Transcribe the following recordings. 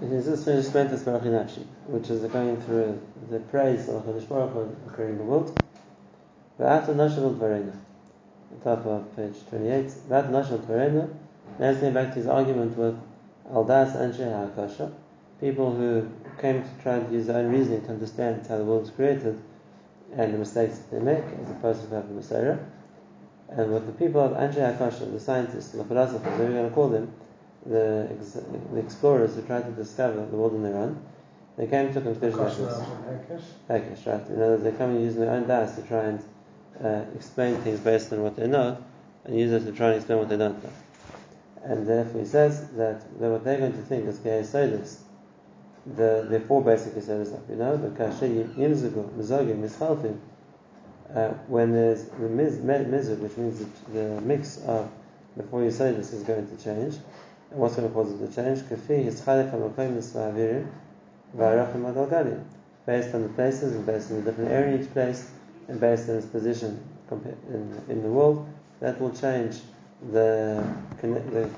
He's just finished Mentas Baruch which is going through the praise of HaKadosh Baruch Hu occurring in the world. V'ata Nashal Dvarena, top of page 28. V'ata Nashal Dvarena, he's going back to his argument with Aldas Anshe HaKasha, people who came to try and use their own reasoning to understand how the world was created and the mistakes that they make, as opposed to having Messiah. And with the people of Anshe HaKasha, the scientists, the philosophers, whatever you're going to call them, the, ex- the explorers who tried to discover the world on their own, they came to a conclusion like this. Hekesh, right? In other words, they come and use their own das to try and uh, explain things based on what they know, and use it to try and explain what they don't know. And therefore, he says that, that what they're going to think is Kehesoidis, the the four basic Kehesoidis, like we know, but Kasher Yimzugu, Mizogim, Mischalfim, uh, when there's the miz, mizug, which means the, the mix of the four Yisodis is going to change, what's going to cause to change? Kafi is Chalek HaMakoim Nisvavirim, V'arachim Adalgalim, based on the places and based on the different area in each place, and based on its position in, in the world, that will change the, the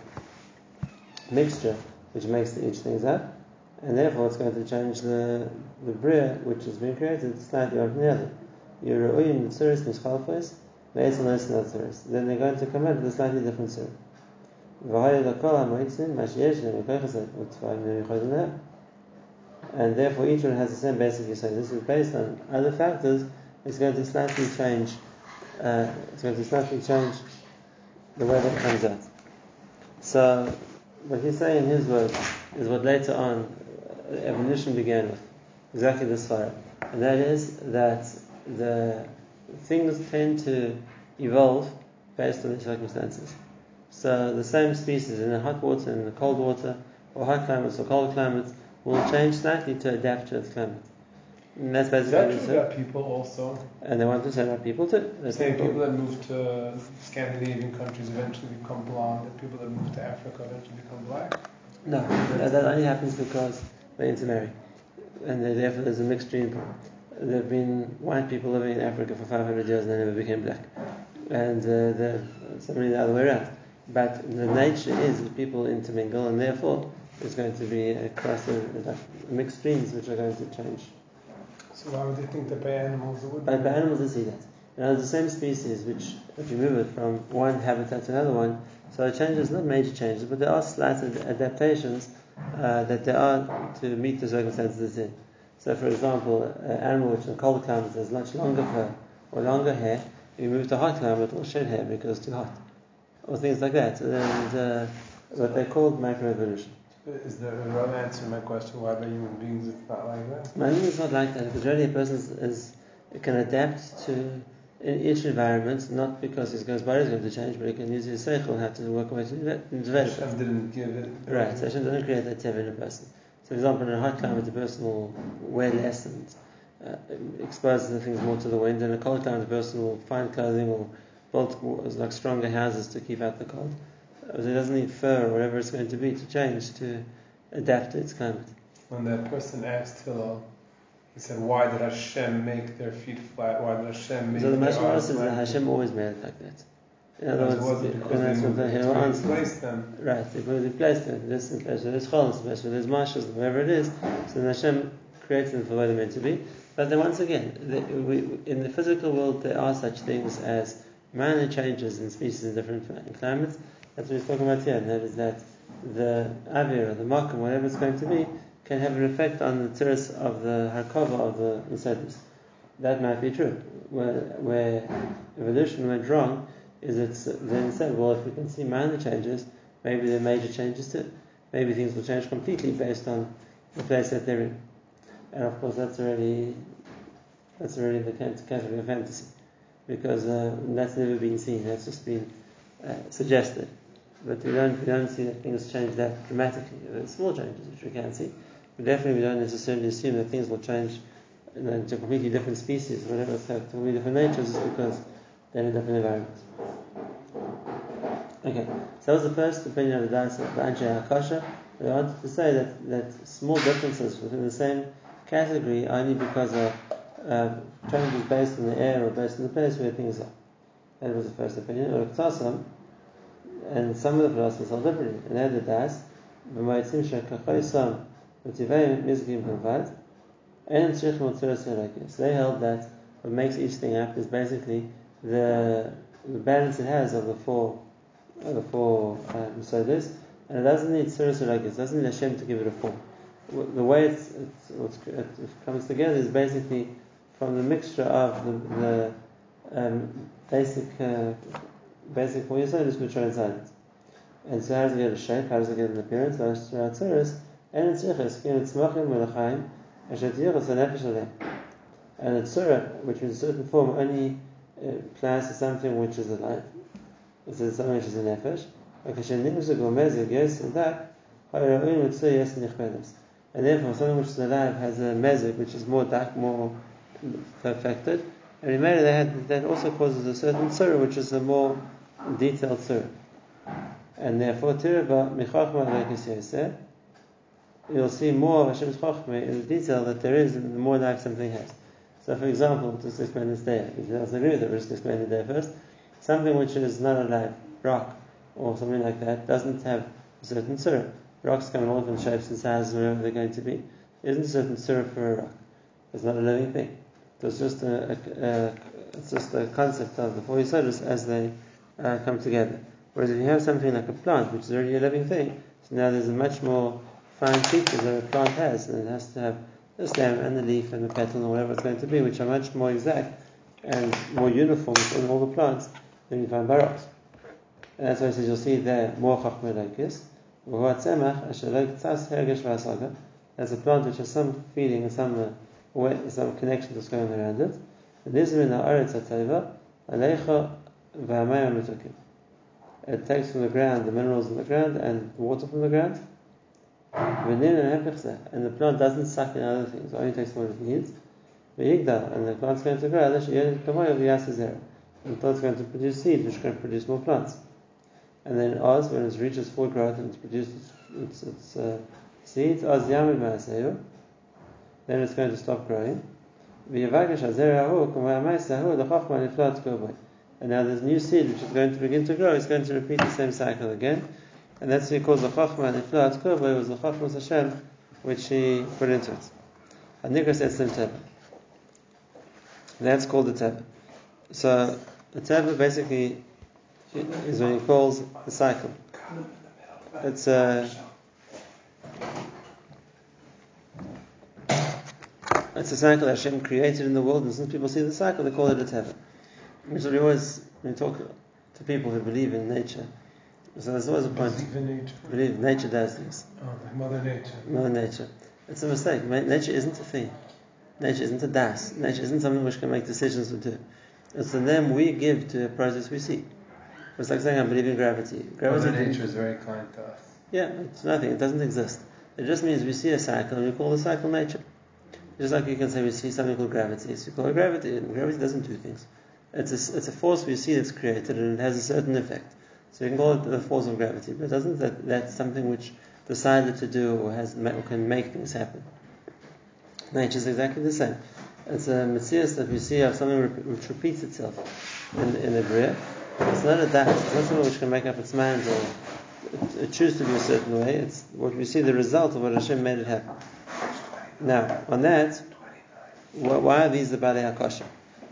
mixture which makes each things up, and therefore it's going to change the the bria which has been created slightly over the other. Yeru'im the tzuris mischalfos, ve'etzim leis not tzuris. Then they're going to come out with a slightly different tzur. And therefore each one has the same basic yisod. This is based on other factors. It's going to slightly change. Uh, it's going to slightly change the way that comes out. So what he's saying in his words is what later on uh, evolution began with, exactly this far, and that is that the things tend to evolve based on the circumstances. So the same species in the hot water and the cold water, or hot climates or cold climates, will change slightly to adapt to its climate. And that's Is basically that what he true about people also? And they want to say about people too. They say Say people that move to Scandinavian countries eventually become blonde, and people that move to Africa eventually become black. No, that, that only happens because they intermarry, and they, therefore there's a mixed gene pool. There have been white people living in Africa for 500 years and they never became black, and uh, are so many the other way around. But the nature is that people intermingle, and therefore there's going to be a cross of mixed genes which are going to change. So why would you think that by animals it would? But by animals, they see that. You know, the same species, which if you move it from one habitat to another one, so it changes, not major changes, but there are slight ad- adaptations uh, that there are to meet the circumstances it's in. So, for example, an animal which in cold climates has much longer fur or longer hair, if you move to hot climate, it will shed hair because it's too hot, or things like that. And uh, what they called microevolution. Is there a real answer to my question? Why by human beings it's not like that? My is not like that because really a person is, is can adapt to in each environment, not because his his body is going to change, but he can use his seichel how to work away to develop. Hashem didn't give it. Right, so Hashem doesn't create that teva in a person. So, for example, in a hot climate, the person will wear less and uh, expose the things more to the wind. In a cold climate, the person will find clothing or wa- like stronger houses to keep out the cold. He doesn't need fur or whatever it's going to be to change to adapt to its climate. When that person asked Hillel, he said, "Why did Hashem make their feet flat? Why did Hashem make So the their arms says that? Hashem always made it like that. In other Because it words, wasn't because they moved the it, hero it's where he answers. placed them. Right, because he placed them this place where there's chol, this place where there's marshes, wherever it is. So Hashem creates them for where they're meant to be. But then once again, the, we, in the physical world, there are such things as minor changes in species in different climates. That's what he's talking about here, and that is that the avir or the makom, whatever it's going to be, can have an effect on the tziris of the harkova of the insiders. That might be true. Where, where evolution went wrong is it's then said, well, if we can see minor changes, maybe there are major changes too. Maybe things will change completely based on the place that they're in. And of course, that's already that's already the cate- category of fantasy, because uh, that's never been seen. That's just been uh, suggested. But we don't we don't see that things change that dramatically. There are small changes which we can see, but definitely we don't necessarily assume that things will change you know, into completely different species, whatever have completely different natures, just because they're in a different environment. Okay, so that was the first opinion of the Dais of Anshe Hakasha. They wanted to say that, that small differences within the same category only because of uh, changes based on the air or based on the place where things are. That was the first opinion. Or and some of the philosophers held differently. And they tzrich motzeres So they held that what makes each thing up is basically the, the balance it has of the four of the four um, sodas, and it doesn't need tzeres it doesn't need Hashem to give it a form. The way it's, it's, it comes together is basically from the mixture of the, the um, basic uh, basic form yisodis which are inside it. And so how does it get a shape? How does it get an appearance? How does it get a And it's yichus, and it's machim melachayim, and shet yichus and nefesh aleh. And the tzura, which is a certain form, only uh, applies to something which is alive. It says something which is a nefesh. Okay, shet nefesh gomez, it goes to that, and therefore something which is alive has a mezik, which is more dark, more perfected. And remember, that, that also causes a certain surah, which is a more detailed surah. And therefore, tiraba michachma you'll see more of Hashem's chachma in the detail that there is, the more life something has. So, for example, just explain this there, if you agree with it, we'll just explain it there first. Something which is not alive, rock, or something like that, doesn't have a certain surah. Rocks come in all different shapes and sizes, wherever they're going to be. There isn't a certain surah for a rock. It's not a living thing. It's just a, a, a it's just a concept of the four yisodis as they uh, come together. Whereas if you have something like a plant, which is already a living thing, so now there's a much more fine features that a plant has, and it has to have the stem and the leaf and the petal and whatever it's going to be, which are much more exact and more uniform in all the plants than you find rocks. And that's why he says you'll see there more this. There's a plant which has some feeling and some uh, some connection that's going around it. And this is in the Aretz HaTeva, Alecha v'amayim mitukim. It takes from the ground the minerals in the ground and the water from the ground. And the plant doesn't suck in other things, it only takes what it needs. And the plant's going to grow, and the plant's going to produce seeds, which can produce more plants. And then Oz, when it reaches full growth and it's produced its, its uh, seeds, Oz Yamid then it's going to stop growing. And now there's new seed which is going to begin to grow, it's going to repeat the same cycle again. And that's calls the Chachma and Iflat it was the Chachma Hashem which he put into it. Anikra says Sim Teva. That's called the Teva. So the Teva basically is what he calls the cycle. It's a it's a cycle that Hashem created in the world, and since people see the cycle, they call it a Teva. Which is we always, when we talk to people who believe in nature, so there's always a point. Believe in nature. Believe nature does things. Oh, Mother Nature. Mother Nature. It's a mistake. Nature isn't a thing. Nature isn't a das. Nature isn't something which can make decisions to do. It's the name we give to a process we see. It's like saying I believe in gravity. Gravity Mother Nature is very kind to us. Yeah, it's nothing. It doesn't exist. It just means we see a cycle and we call the cycle nature. Just like you can say we see something called gravity. So you call it gravity. And gravity doesn't do things. It's a, it's a force we see that's created and it has a certain effect. So you can call it the force of gravity, but doesn't that that's something which decided to do or has or can make things happen. Nature is exactly the same. It's a mitzvah that we see of something which repeats itself in, in the Bria. It's not a that. It's not something which can make up its mind or choose to be a certain way. It's what we see the result of what Hashem made it happen. Now, on that, why are these the Bali Akasha?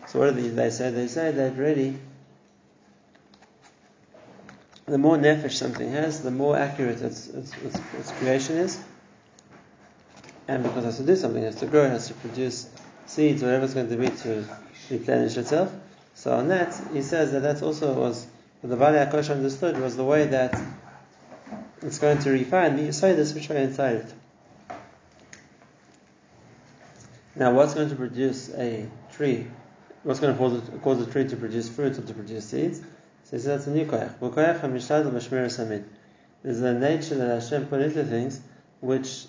So what do they say? They say that really the more nefesh something has, the more accurate its, its, its, its, creation is. And because it has to do something, it has to grow, it has to produce seeds, whatever it's going to be to replenish itself. So on that, he says that that also was, what the Bali Akosh understood was the way that it's going to refine the Yisaidis which are inside it. Now, what's going to produce a tree? What's going to cause, cause a tree to produce fruit or to produce seeds? So he says that's a new koyach. V'koyach hamishad. There's a nature that Hashem put into things which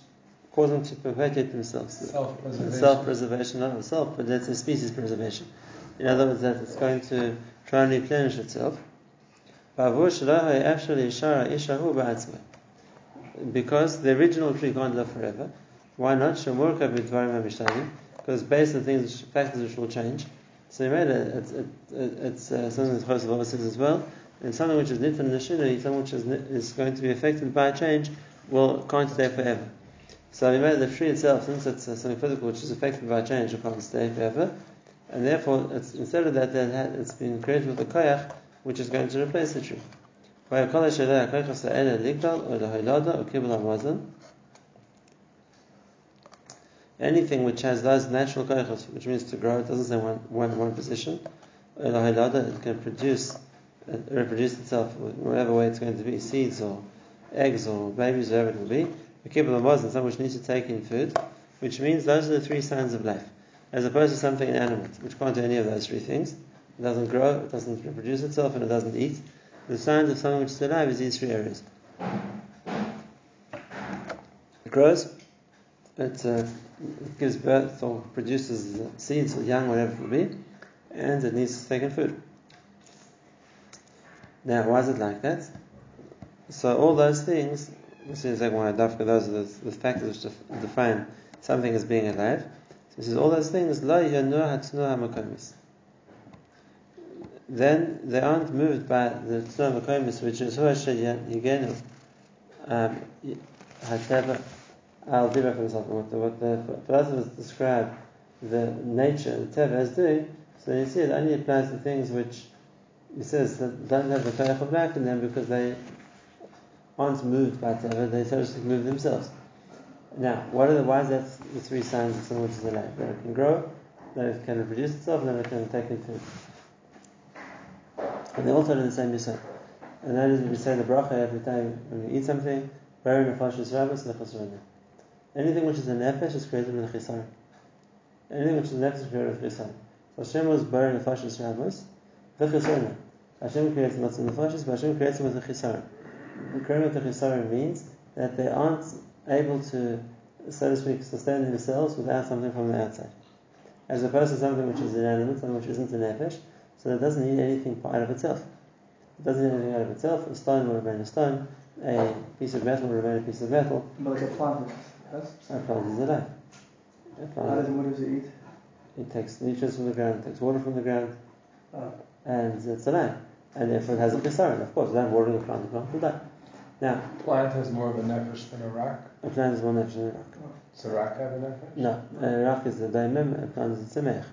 cause them to perpetuate themselves. Self-preservation. Self-preservation, not of self, but that's a species preservation. In other words, that it's going to try and replenish itself. Because the original tree can't live forever. Why not? Because based on things, factors which will change. So he made it, it's, it, it's uh, something that Chosavova says as well, and something which is nitan neshina, something which is, is going to be affected by a change, will can't stay forever. So we made the tree itself, since it's uh, something physical which is affected by a change, it can't stay forever. And therefore, it's, instead of that, then it's been created with a koyach, which is going to replace the tree. Anything which has those natural koyachos, which means to grow, it doesn't say one, one, one position. It can produce, uh, reproduce itself whatever way it's going to be, seeds or eggs or babies, whatever it will be. The kibbutz mazon, something which needs to take in food, which means those are the three signs of life, as opposed to something inanimate, which can't do any of those three things. It doesn't grow, it doesn't reproduce itself, and it doesn't eat. The signs of something which is alive is these three areas. It grows, it, uh, gives birth or produces seeds or young, whatever it will be, and it needs to take in food. Now, why is it like that? So all those things, this is like one those are the, the factors which define something as being alive. So this is all those things, then they aren't moved by the Tzno Makomis, which is Higenu, um, Hateva, I'll for a second. What the, what the philosophers describe the nature, the Teva as doing, so you see it only applies to things which he says that don't have the Koyach of life in them because they aren't moved by Teva, they so to move themselves. Now, what are the, why is that the three signs of someone which is alive? That it can grow, that it can reproduce itself, and that it can take in food. And they all in the same Yisod. And that is we say the bracha every time when we eat something, Baron Nefashis Rabbis Nechasrona. Anything which is a nefesh is created with a chisar. Anything which is a nefesh is created with a chisar. So Hashem was Baron Nefashis Rabbis, V'chisrona. Hashem creates lots of nefashis, but Hashem creates them with a chisar. Creating with a chisar means that they aren't able to, so to speak, sustain themselves without something from the outside. As opposed to something which is inanimate, something which isn't a nefesh, so that doesn't need anything out of itself. It doesn't need anything out of itself. A stone will remain a stone. A piece of metal will remain a piece of metal. But like a plant, yes? A plant is alive. A How plant, does, what does it eat? it takes nutrients from the ground, it takes water from the ground, Oh. and it's a alive. And therefore it has a chisaron. Of course, without watering the plant, the plant will die. Now, Plant has more of a nefesh than a rock. a plant is one nefesh in a rock. Ah. Does a rock have a nefesh? No, a rock is the daimim, a plant is a tzemech.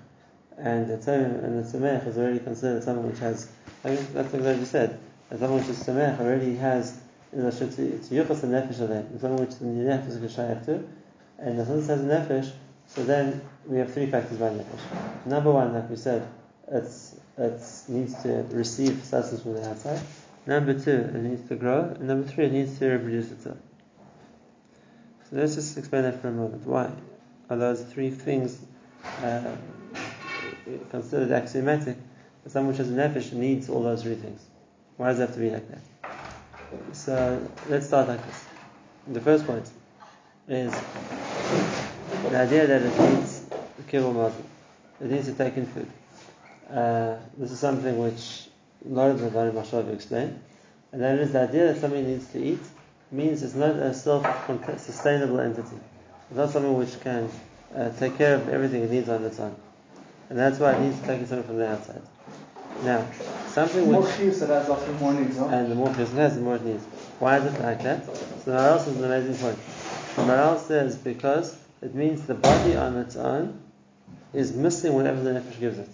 And the tzemech and the tzemech is already considered something which has, I mean, that's what you said, that something which is tzemech already has, in shit, it's yuchas and nefesh them, it's something which the nefesh is shaykh to, and the has a nefesh, so then we have three factors by nefesh. Number one, like we said, it's, it needs to receive sustenance from the outside. Number two, it needs to grow. And number three, it needs to reproduce itself. So let's just explain that for a moment. Why are those three things uh, considered axiomatic? Someone which has a nefesh needs all those three things. Why does it have to be like that? So let's start like this. The first point is the idea that it needs kibbutz mazon. It needs to take in food. Uh, this is something which a lot of the Bari Mashav explain, and that is the idea that something needs to eat means it's not a self-sustainable entity. It's not something which can uh, take care of everything it needs on its own, and that's why it needs to take in something from the outside. Now, something More it has also more needs, huh? and the more person has, the more it needs. Why is it like that? So the Maharal says an amazing point. The Maharal says because it means the body on its own is missing whatever the nefesh gives it.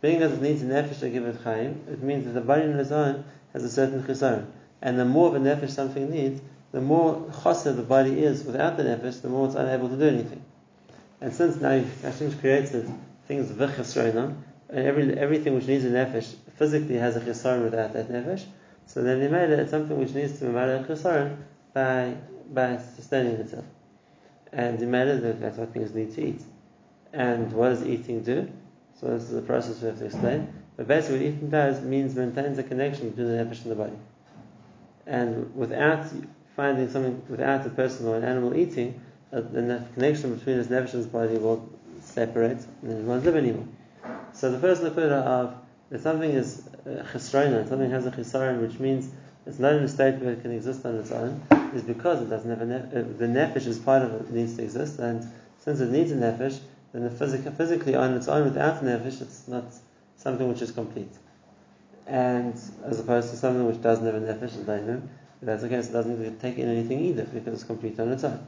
Being that it needs a nefesh to give it chaim, it means that the body on its own has a certain chisaron. And the more of a nefesh something needs, the more chassid the body is without the nefesh, the more it's unable to do anything. And since now Hashem created things v'chesroinam, and every, everything which needs a nefesh physically has a chisaron without that nefesh, so then they made it something which needs to be made a chisaron by, by sustaining itself. And it that that's what things need to eat. And what does eating do? So this is a process we have to explain. But basically, what eating does means maintains a connection between the nefesh and the body. And without finding something, without a person or an animal eating, uh, the connection between his nefesh and his body will separate, and he won't live anymore. So the first nefesh of if something is uh, chesrona, something has a chesaron, which means it's not in a state where it can exist on its own, is because it doesn't have a nef- uh, the nefesh is part of it, needs to exist, and since it needs a nefesh, then the physic- physically on its own without nefesh, it's not something which is complete. And as opposed to something which doesn't have a nefesh, they know, that's the case, it doesn't take in anything either, because it's complete on its own.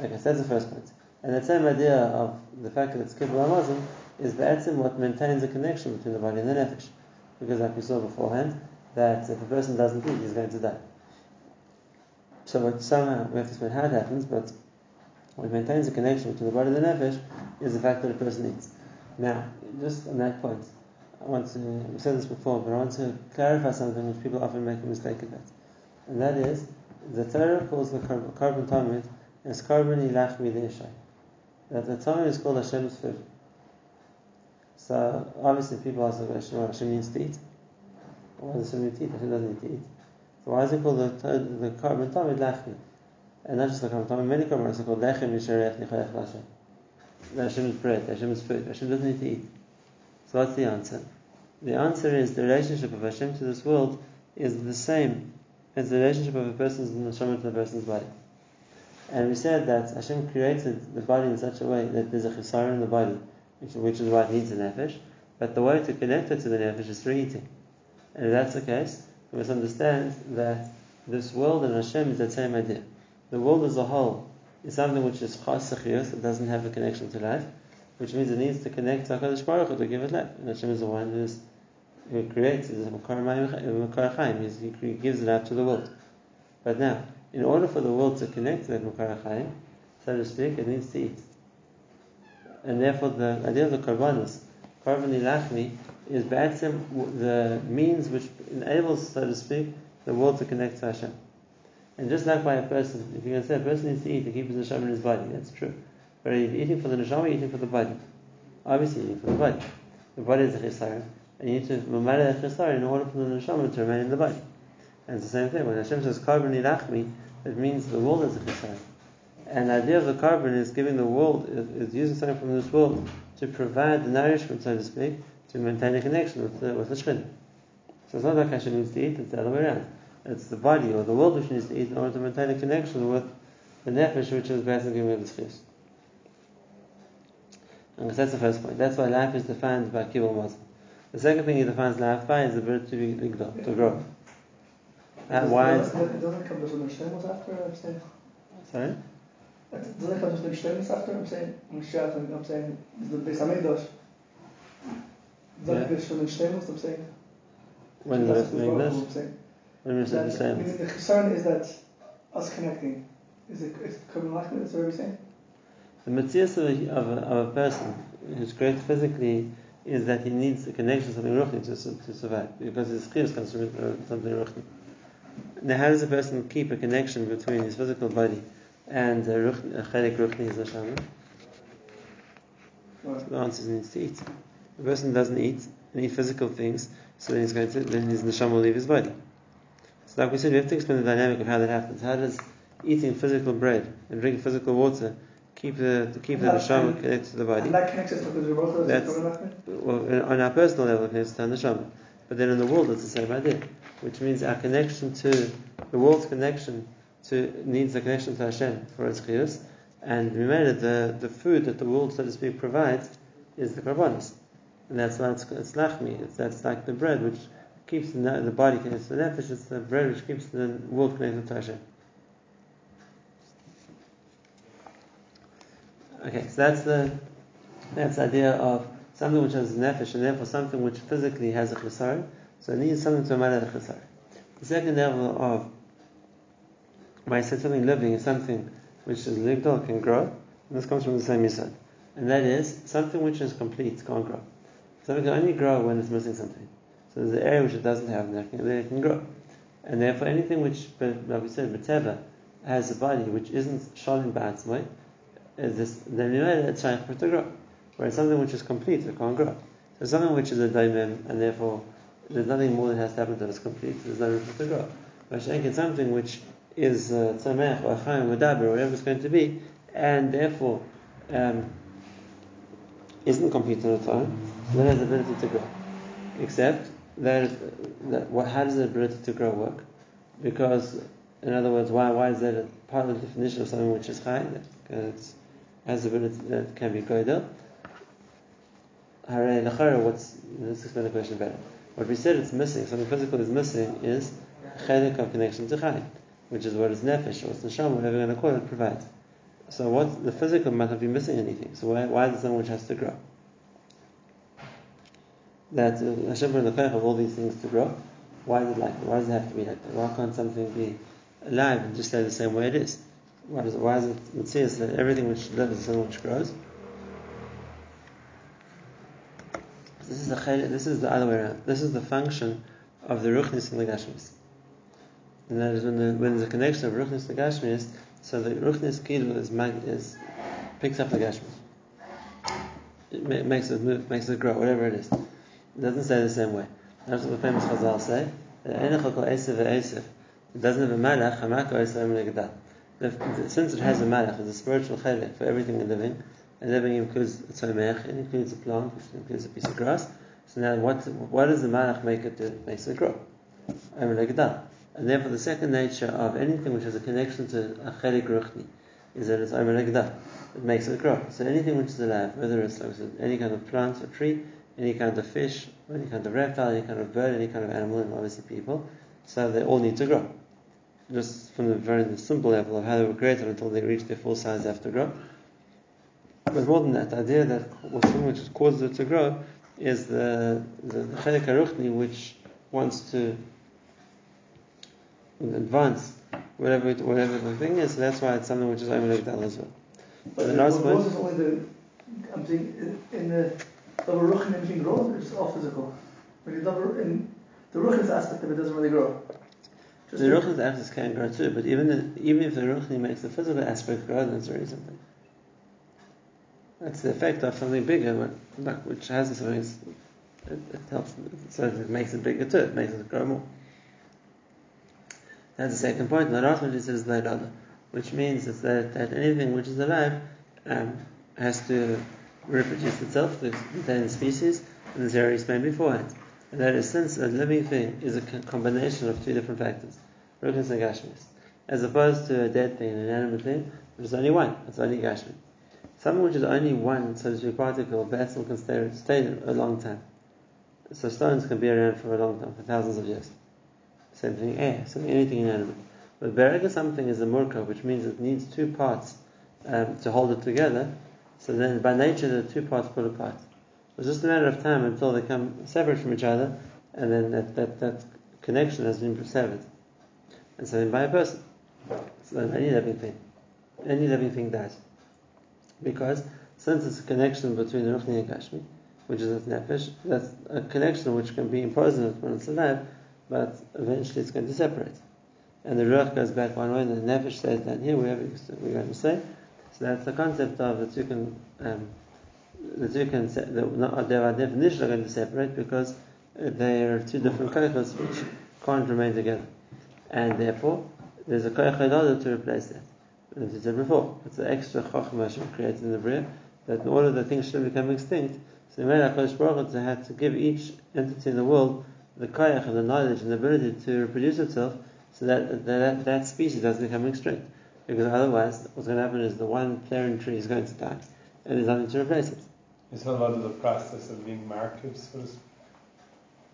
Okay, so that's the first point. And the same idea of the fact that it's Muslim is the what maintains a connection between the body and the nefesh. Because like we saw beforehand, that if a person doesn't eat, he's going to die. So somehow we have to explain how it happens, but what maintains a connection between the body and the nefesh is the fact that a person eats. Now, just on that point, I want to, we said this before, but I want to clarify something which people often make a mistake about. And that is, the Torah calls the korban tamid as korban ilachmi the That the tamid is called Hashem's food. So obviously people ask the question, what Hashem needs to eat? Why does Hashem need to eat? Hashem doesn't need to eat. So why is it called the, the korban tamid lachmi? And not just the korban tamid, many korbanos are called lechem yisharech nichalech Hashem. Hashem is bread, Hashem is food, Hashem doesn't need to eat. So what's the answer? The answer is the relationship of Hashem to this world is the same as the relationship of a person's neshama to a person's body. And we said that Hashem created the body in such a way that there's a chisar in the body, which, which is why it needs a nefesh, but the way to connect it to the nefesh is through eating. And if that's the case, we must understand that this world and Hashem is the same idea. The world as a whole is something which is chas it doesn't have a connection to life, which means it needs to connect to HaKadosh Baruch Hu to give it life. And Hashem is the one who, is, who creates, is he gives out to the world. But now, in order for the world to connect to that Makar Chaim, so to speak, it needs to eat. And therefore the idea of the Karbanis, Karban Ilachmi, is Ba'atzim, the means which enables, so to speak, the world to connect to Hashem. And just like by a person, if you can say a person needs to eat to keep his neshama in his body, that's true. But are you eating for the neshama, eating for the body? Obviously, eating for the body. The body is a chisar, and you need to mamala the chisar in order for the neshama to remain in the body. And it's the same thing. When Hashem says korban ilachmi, it means the world is a chisar. And the idea of the korban is giving the world, is using something from this world to provide the nourishment, so to speak, to maintain a connection with the, with the shchin. So it's not like Hashem needs to eat, it's the other way around it's the body or the world which needs to eat in order to maintain a connection with the nefesh which is basically with the schis. And that's the first point. That's why life is defined by kibbul mazal. The second thing he defines life by is the ability to be ligdal, to grow. And why it doesn't come from the Shemos after Sorry? It doesn't come from the Shemos after I'm saying Mashiach and I'm saying the Beis Hamikdash. Doesn't come from the Shemos I'm saying. When the Beis when we said the same. The concern is that us connecting. Is it is Korban Lachmi? Is what we're saying? The mitzvah of a, of, of a person who's great physically is that he needs a connection to something ruchni to, to survive because his chiyus comes from something ruchni. Now, how does a person keep a connection between his physical body and uh, a uh, chelik ruchni is neshama? The answer is needs to eat. The person doesn't eat and eat physical things, so then he's going to then his neshama will leave his body. So, like we said, we have to explain the dynamic of how that happens. How does eating physical bread and drinking physical water keep the to keep the neshama connected to the body? And that connects us to the That's, well, on our personal level, it connects to the neshama. But then in the world, it's the same idea, which means our connection to the world's connection to needs a connection to Hashem for its chiyus, and it the the food that the world, so to speak, provides is the karbanis, and that's why it's, it's lachmi. It's that's like the bread which keeps the, the body connected to the nefesh, it's the bread which keeps the world connected to Hashem. Okay, so that's the that's the idea of something which has nefesh, and therefore something which physically has a chisar, so it needs something to amount the chisar. The second level of when I said something living is something which is lived or can grow, and this comes from the same yisod. And that is something which is complete can't grow. Something can only grow when it's missing something. So there's an area which it doesn't have, and there it can grow. And therefore, anything which, like we said, Mateva, has a body which isn't shalim ba'atzmai, is this, then you know that it's trying for it to grow. Whereas something which is complete, it can't grow. So something which is a daimim, and therefore there's nothing more that has to happen that is complete, there's no room for it to grow. But it's something which is tzamech, uh, or chaim, or daber, or whatever it's going to be, and therefore um, isn't complete on its own, then has the ability to grow. Except that, that what, how does the ability to grow work? Because, in other words, why, why is that a part of the definition of something which is high? Because it has the ability that can be goidel. What's, let's explain the question better. What we said it's missing, something physical is missing, is chelik of connection to chai, which is what is nefesh, or neshama, whatever you're going to call it, provides. So what the physical might not be missing anything. So why, why is it something which has to grow? That uh, Hashem in the koyach of all these things to grow. Why is it like that? Why does it have to be like that? Why can't something be alive and just stay the same way it is? Why, does, why is it Matthias that everything which lives is something which grows? This is the this is the other way around. This is the function of the ruchnis and the gashmis. And that is when, the, when there's a connection of ruchnis and gashmis, so the ruchnis kilu is, is picks up the gashmis. It ma- makes it move, makes it grow, whatever it is. It doesn't say the same way. That's what the famous Chazal say. that "Einach kol. It doesn't have a malach, Since it has a malach, it's a spiritual chaylik for everything in living, and living includes a tzomech, it includes a plant, which includes a piece of grass. So now, what what does the malach make it do? It makes it grow. And therefore, the second nature of anything which has a connection to a chelik ruchni is that it's Megdal. It makes it grow. So anything which is alive, whether it's like any kind of plant or tree, any kind of fish, any kind of reptile, any kind of bird, any kind of animal, and obviously people, so they all need to grow. Just from the very simple level of how they were created until they reach their full size, they have to grow. But more than that, the idea that something which causes it to grow is the the, the which wants to advance whatever it, whatever the thing is. So that's why it's something which is only like as well. But The last one- is only the, I'm saying, in the, the ruch and everything grows, it's all physical. When you double, in the ruchnis aspect of it doesn't really grow. Just The the- aspect can grow too, but even the, even if the ruchni makes the physical aspect grow, then it's already something. That's the effect of something bigger, which has something. It, it helps, so it makes it bigger too. It makes it grow more. That's the second point. The is which means is that, that anything which is alive um, has to reproduce itself, to contain species, and as already explained beforehand. And that is since a living thing is a combination of two different factors, Ruchnis and Gashmis, as opposed to a dead thing, an animate thing, which is only one, it's only Gashmi. Something which is only one, so to speak, particle, still can stay, stay a long time. So stones can be around for a long time, for thousands of years. Same thing, air, so anything inanimate. But berega something is a murka, which means it needs two parts um, to hold it together. So then, by nature, the two parts pull apart. It's just a matter of time until they come separate from each other, and then that, that, that connection has been severed. And so then, by a person. So then, any living thing, any living thing dies. Because since it's a connection between the Ruchni and Gashmi, which is a nefesh, that's a connection which can be imposed on it when it's alive, but eventually it's going to separate. And the Ruach goes back one way, and the nefesh stays down here, wherever we're going to say. So that's the concept of the two can, um, the two can, se- the, not, they are going to separate because they are two different koichos which can't remain together. And therefore, there's a koich to replace that. As I said before, it's an extra chokhmah created in the Bria, that in order that things should become extinct, so made HaKadosh Baruch Hu had to give each entity in the world the koyach and the knowledge and the ability to reproduce itself, so that that, that species doesn't become extinct. Because otherwise, what's going to happen is the one parent tree is going to die, and there's nothing to replace it. It's not about the process of being marketed, so to speak.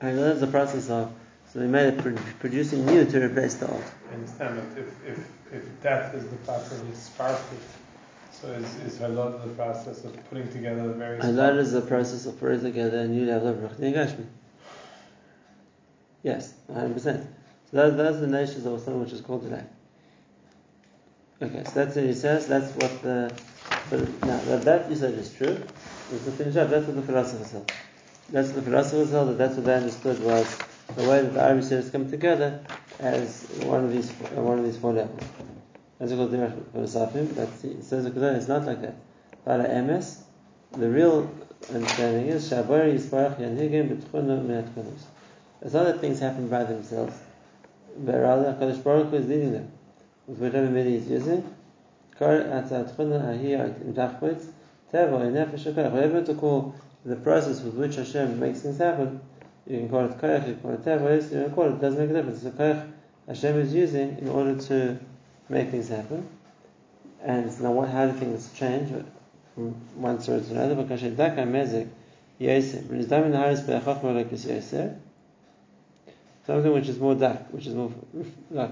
And that's the process of, so they made it pro- producing new to replace the old. I understand, but if, if, if death is the process of sparking, so is, is halal the process of putting together the various And that is the process of putting together a new level of Ruchni Gashmi. Yes, 100%. So that, that's the nations of something which is called today. Okay, so that's what he says, that's what the, now that, that you said is true, we can finish up, that's what the philosophers held. That's what the philosophers held, that that's what they understood was the way that the Irish series come together as one of these, one of these four levels. That's called the Philosophy, but he says it's not like that. Bala MS, the real understanding is Shabari Yisparach. It's not that things happen by themselves, but rather HaKadosh Baruch is leading them. With whatever media he's using. Whatever to call the process with which Hashem makes things happen, you can call it Koyach, you can call it Teva, yes, you can call it, it doesn't make a difference. A Koyach Hashem is using in order to make things happen. And now, how do things change from one source to another? Because Shedaka Mezek Yosef, something which is more dark, which is more like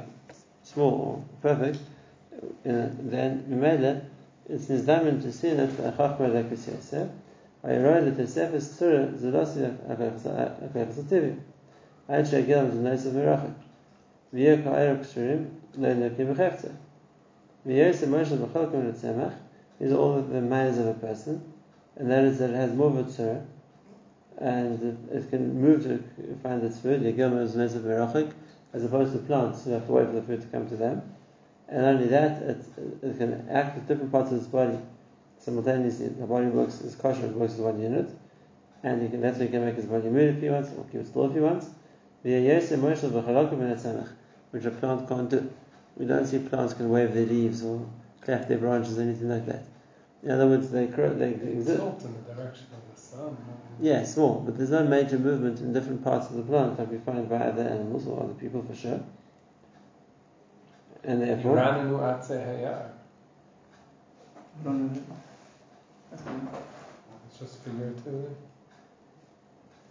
small or perfect, uh, then Mimele, it's nizdamin to see that a chachma like this yosef. Ayroy that yosef is tzura zelosi akaychas tivi. Ayt shegilam zelosi mirachik. V'yer ka'ayr k'shurim le'nekim b'cheftzeh. V'yer semoshel b'chalkim l'tzemach is all of the manners of a person, and that is that it has more of a and it, it can move to find its food. Yagilma is nezah merachik, as opposed to plants who have to wait for the food to come to them. And only that, it, it can act with different parts of its body simultaneously. The body works as kosher, it works as one unit, and he can, that's why he can make his body move if he wants, or keep it still if he wants. Which a plant can't do. We don't see plants can wave their leaves or clap their branches or anything like that. In other words, they, they exist. Tilt in the direction of. Yeah, small, but there's no major movement in different parts of the plant like we find by other animals or other people for sure. And therefore. It's just figuratively.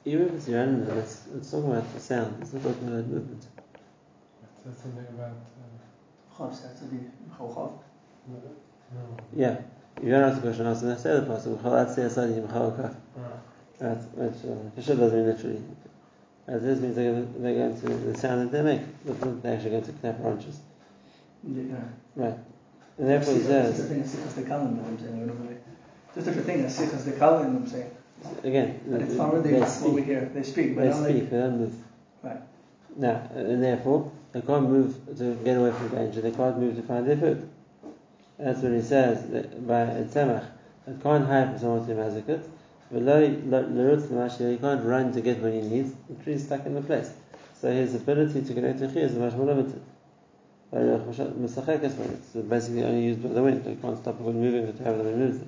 even if it's your animal, it's, it's talking about the sound, it's not talking about movement. It says something about. Uh, Chav says to be chav. no. Yeah, if you don't ask the question, ask the next other person. Right, Right. which uh, doesn't mean literally. As this means they're, going to- they're going to, the sound that they make, but they're actually going to knap branches. Yeah. Right. And therefore he Just a says, thing as sick as the calendar, I'm saying. we're not really- Just a thing as sick as the calendar, I'm saying. again, And it's not really they what we hear. They speak, but they speak, like. they don't move. Right. Now, and therefore, they can't move to get away from danger, they can't move to find their food. That's what he says that by a tzemach. It can't hide from someone to mazakat, but l'rutz l'mashir, he can't run to get what he needs, the tree is stuck in the place. So his ability to connect to Chi is much more limited. It's basically only used by the wind, you can't stop it when moving it to have the wind moves it.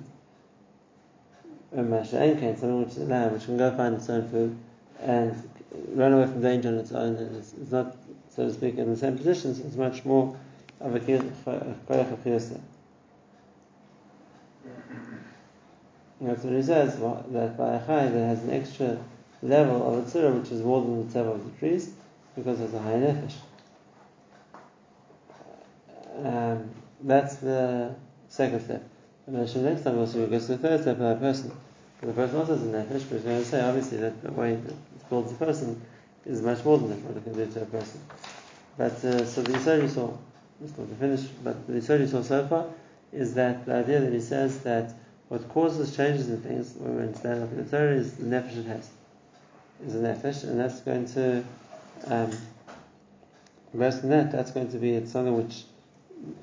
And Masha'ain can, something which is a lamb, which can go find its own food and run away from danger on its own, and it's, it's not, so to speak, in the same position, so it's much more of a koyach of chiyasa. That's what he says, that by a chai that has an extra level of a which is more than the tzeva of the trees, because it's a high nefesh. Um, that's the second step. And then next time also we go to the third step of a person. The person also has a nefesh, but he's going to say obviously that the way it builds a person is much more than what it can do to a person. But uh, so the Yisrael you saw, just not to finish, but the Yisrael you saw so far is that the idea that he says that what causes changes in things, when we understand up in the Torah, is the nefesh it has. Is a nefesh, and that's going to, um, worse that, that's going to be it's something which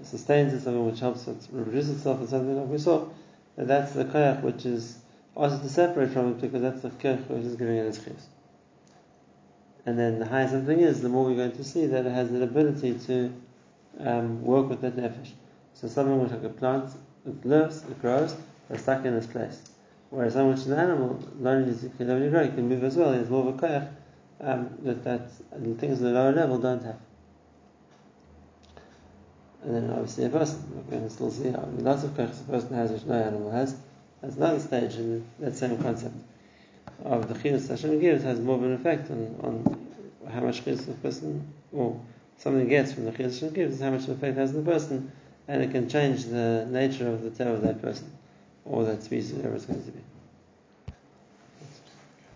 sustains it, something which helps it reproduce itself, and something like we saw. That that's the koyach which is also to separate from it because that's the koyach which is giving it its chiyus. And then the higher something is, the more we're going to see that it has an ability to um, work with that nefesh. So something which like a plant, it lives, it grows, but stuck in this place. Whereas which is an animal, not it can only grow, it can move as well. It's more of a koyach um, that, that things at the lower level don't have. And then obviously a person, going to still see how lots of koyachs a person has which no animal has. That's another stage in that same concept of the chiyus Hashem gives has more of an effect on, on how much chiyus a person or something gets from the chiyus Hashem gives, how much effect it has on the person, and it can change the nature of the tail of that person or that species, whatever it's going to be.